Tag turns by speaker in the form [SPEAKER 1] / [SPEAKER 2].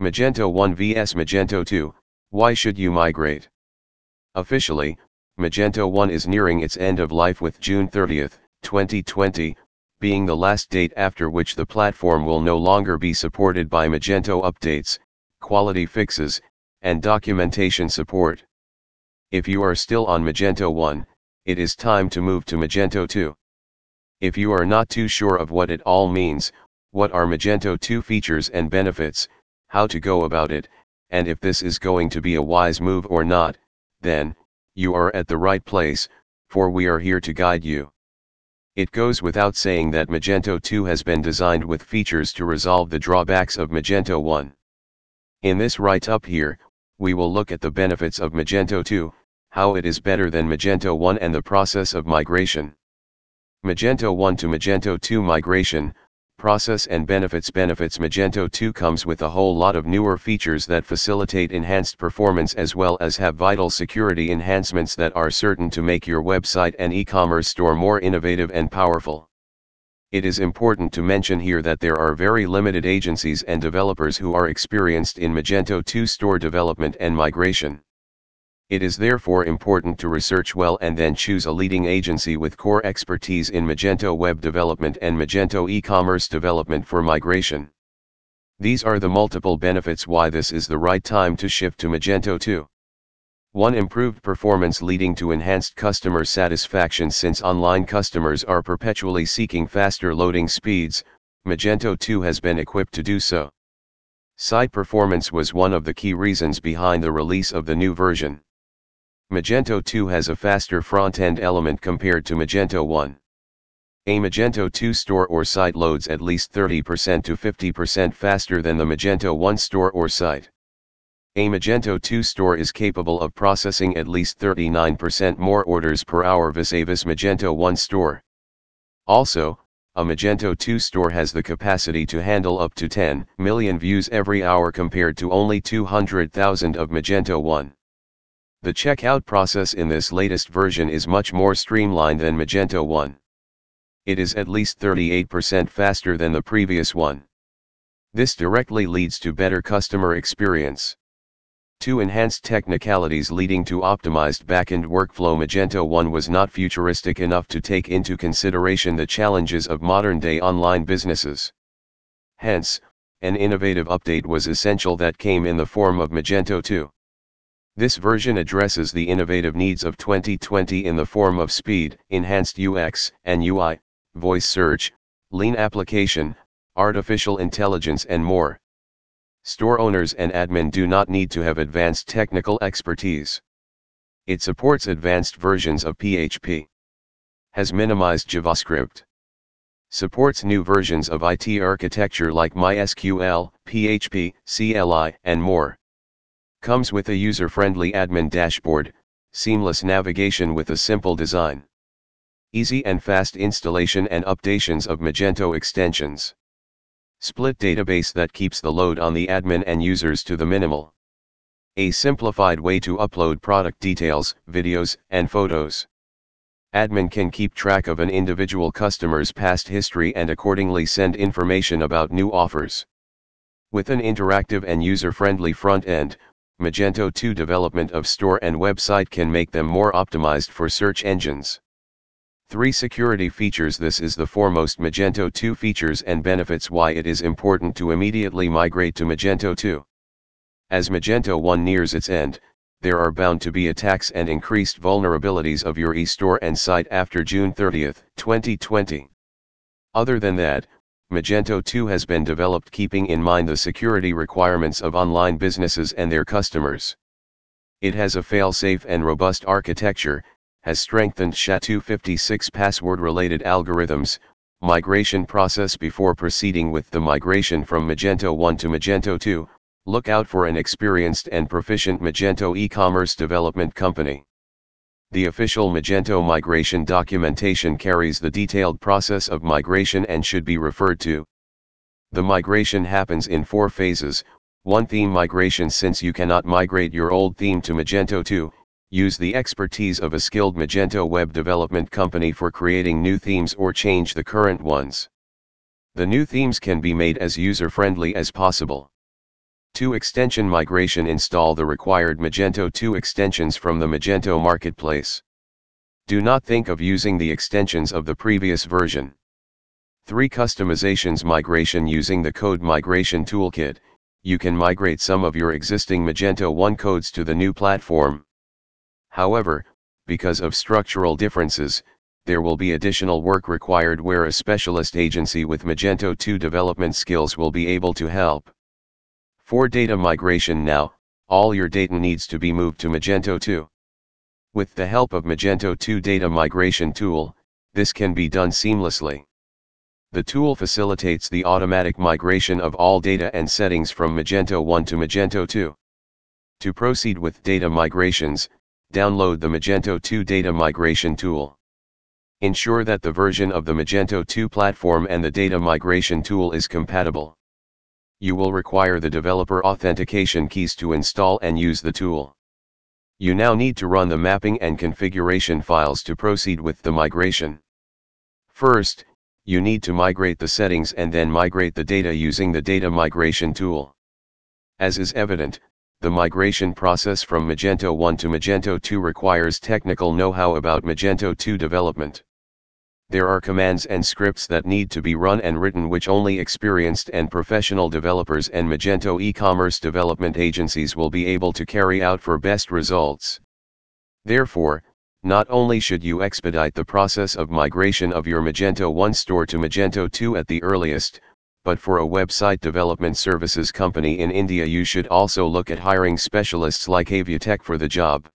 [SPEAKER 1] Magento 1 vs Magento 2, why should you migrate? Officially, Magento 1 is nearing its end of life with June 30, 2020, being the last date after which the platform will no longer be supported by Magento updates, quality fixes, and documentation support. If you are still on Magento 1, it is time to move to Magento 2. If you are not too sure of what it all means, what are Magento 2 features and benefits, how to go about it, and if this is going to be a wise move or not, then, you are at the right place, for we are here to guide you. It goes without saying that Magento 2 has been designed with features to resolve the drawbacks of Magento 1. In this write-up here, we will look at the benefits of Magento 2, how it is better than Magento 1 and the process of migration. Magento 1 to Magento 2 migration, process and benefits Benefits Magento 2 comes with a whole lot of newer features that facilitate enhanced performance as well as have vital security enhancements that are certain to make your website and e-commerce store more innovative and powerful. It is important to mention here that there are very limited agencies and developers who are experienced in Magento 2 store development and migration. It is therefore important to research well and then choose a leading agency with core expertise in Magento web development and Magento e-commerce development for migration. These are the multiple benefits why this is the right time to shift to Magento 2. 1. Improved performance leading to enhanced customer satisfaction since online customers are perpetually seeking faster loading speeds, Magento 2 has been equipped to do so. Site performance was one of the key reasons behind the release of the new version. Magento 2 has a faster front-end element compared to Magento 1. A Magento 2 store or site loads at least 30% to 50% faster than the Magento 1 store or site. A Magento 2 store is capable of processing at least 39% more orders per hour vis-a-vis Magento 1 store. Also, a Magento 2 store has the capacity to handle up to 10 million views every hour compared to only 200,000 of Magento 1. The checkout process in this latest version is much more streamlined than Magento 1. It is at least 38% faster than the previous one. This directly leads to better customer experience. 2. Enhanced technicalities leading to optimized backend workflow Magento 1 was not futuristic enough to take into consideration the challenges of modern-day online businesses. Hence, an innovative update was essential that came in the form of Magento 2. This version addresses the innovative needs of 2020 in the form of speed, enhanced UX and UI, voice search, lean application, artificial intelligence and more. Store owners and admin do not need to have advanced technical expertise. It supports advanced versions of PHP. Has minimized JavaScript. Supports new versions of IT architecture like MySQL, PHP, CLI, and more. Comes with a user-friendly admin dashboard, seamless navigation with a simple design. Easy and fast installation and updations of Magento extensions. Split database that keeps the load on the admin and users to the minimal. A simplified way to upload product details, videos, and photos. Admin can keep track of an individual customer's past history and accordingly send information about new offers. With an interactive and user-friendly front end, Magento 2 development of store and website can make them more optimized for search engines. 3 Security features This is the foremost Magento 2 features and benefits why it is important to immediately migrate to Magento 2. As Magento 1 nears its end, there are bound to be attacks and increased vulnerabilities of your e-store and site after June 30, 2020. Other than that, Magento 2 has been developed keeping in mind the security requirements of online businesses and their customers. It has a fail-safe and robust architecture, has strengthened SHA-256 password-related algorithms, migration process before proceeding with the migration from Magento 1 to Magento 2, look out for an experienced and proficient Magento e-commerce development company. The official Magento migration documentation carries the detailed process of migration and should be referred to. The migration happens in four phases, 1 Theme migration Since you cannot migrate your old theme to Magento 2, use the expertise of a skilled Magento web development company for creating new themes or change the current ones. The new themes can be made as user-friendly as possible. 2 Extension Migration Install the required Magento 2 extensions from the Magento Marketplace. Do not think of using the extensions of the previous version. 3 Customizations Migration Using the Code Migration Toolkit, you can migrate some of your existing Magento 1 codes to the new platform. However, because of structural differences, there will be additional work required where a specialist agency with Magento 2 development skills will be able to help. For data migration now, all your data needs to be moved to Magento 2. With the help of Magento 2 Data Migration Tool, this can be done seamlessly. The tool facilitates the automatic migration of all data and settings from Magento 1 to Magento 2. To proceed with data migrations, download the Magento 2 Data Migration Tool. Ensure that the version of the Magento 2 platform and the data migration tool is compatible you will require the developer authentication keys to install and use the tool. You now need to run the mapping and configuration files to proceed with the migration. First, you need to migrate the settings and then migrate the data using the data migration tool. As is evident, the migration process from Magento 1 to Magento 2 requires technical know-how about Magento 2 development there are commands and scripts that need to be run and written which only experienced and professional developers and Magento e-commerce development agencies will be able to carry out for best results. Therefore, not only should you expedite the process of migration of your Magento 1 store to Magento 2 at the earliest, but for a website development services company in India you should also look at hiring specialists like Aviatech for the job.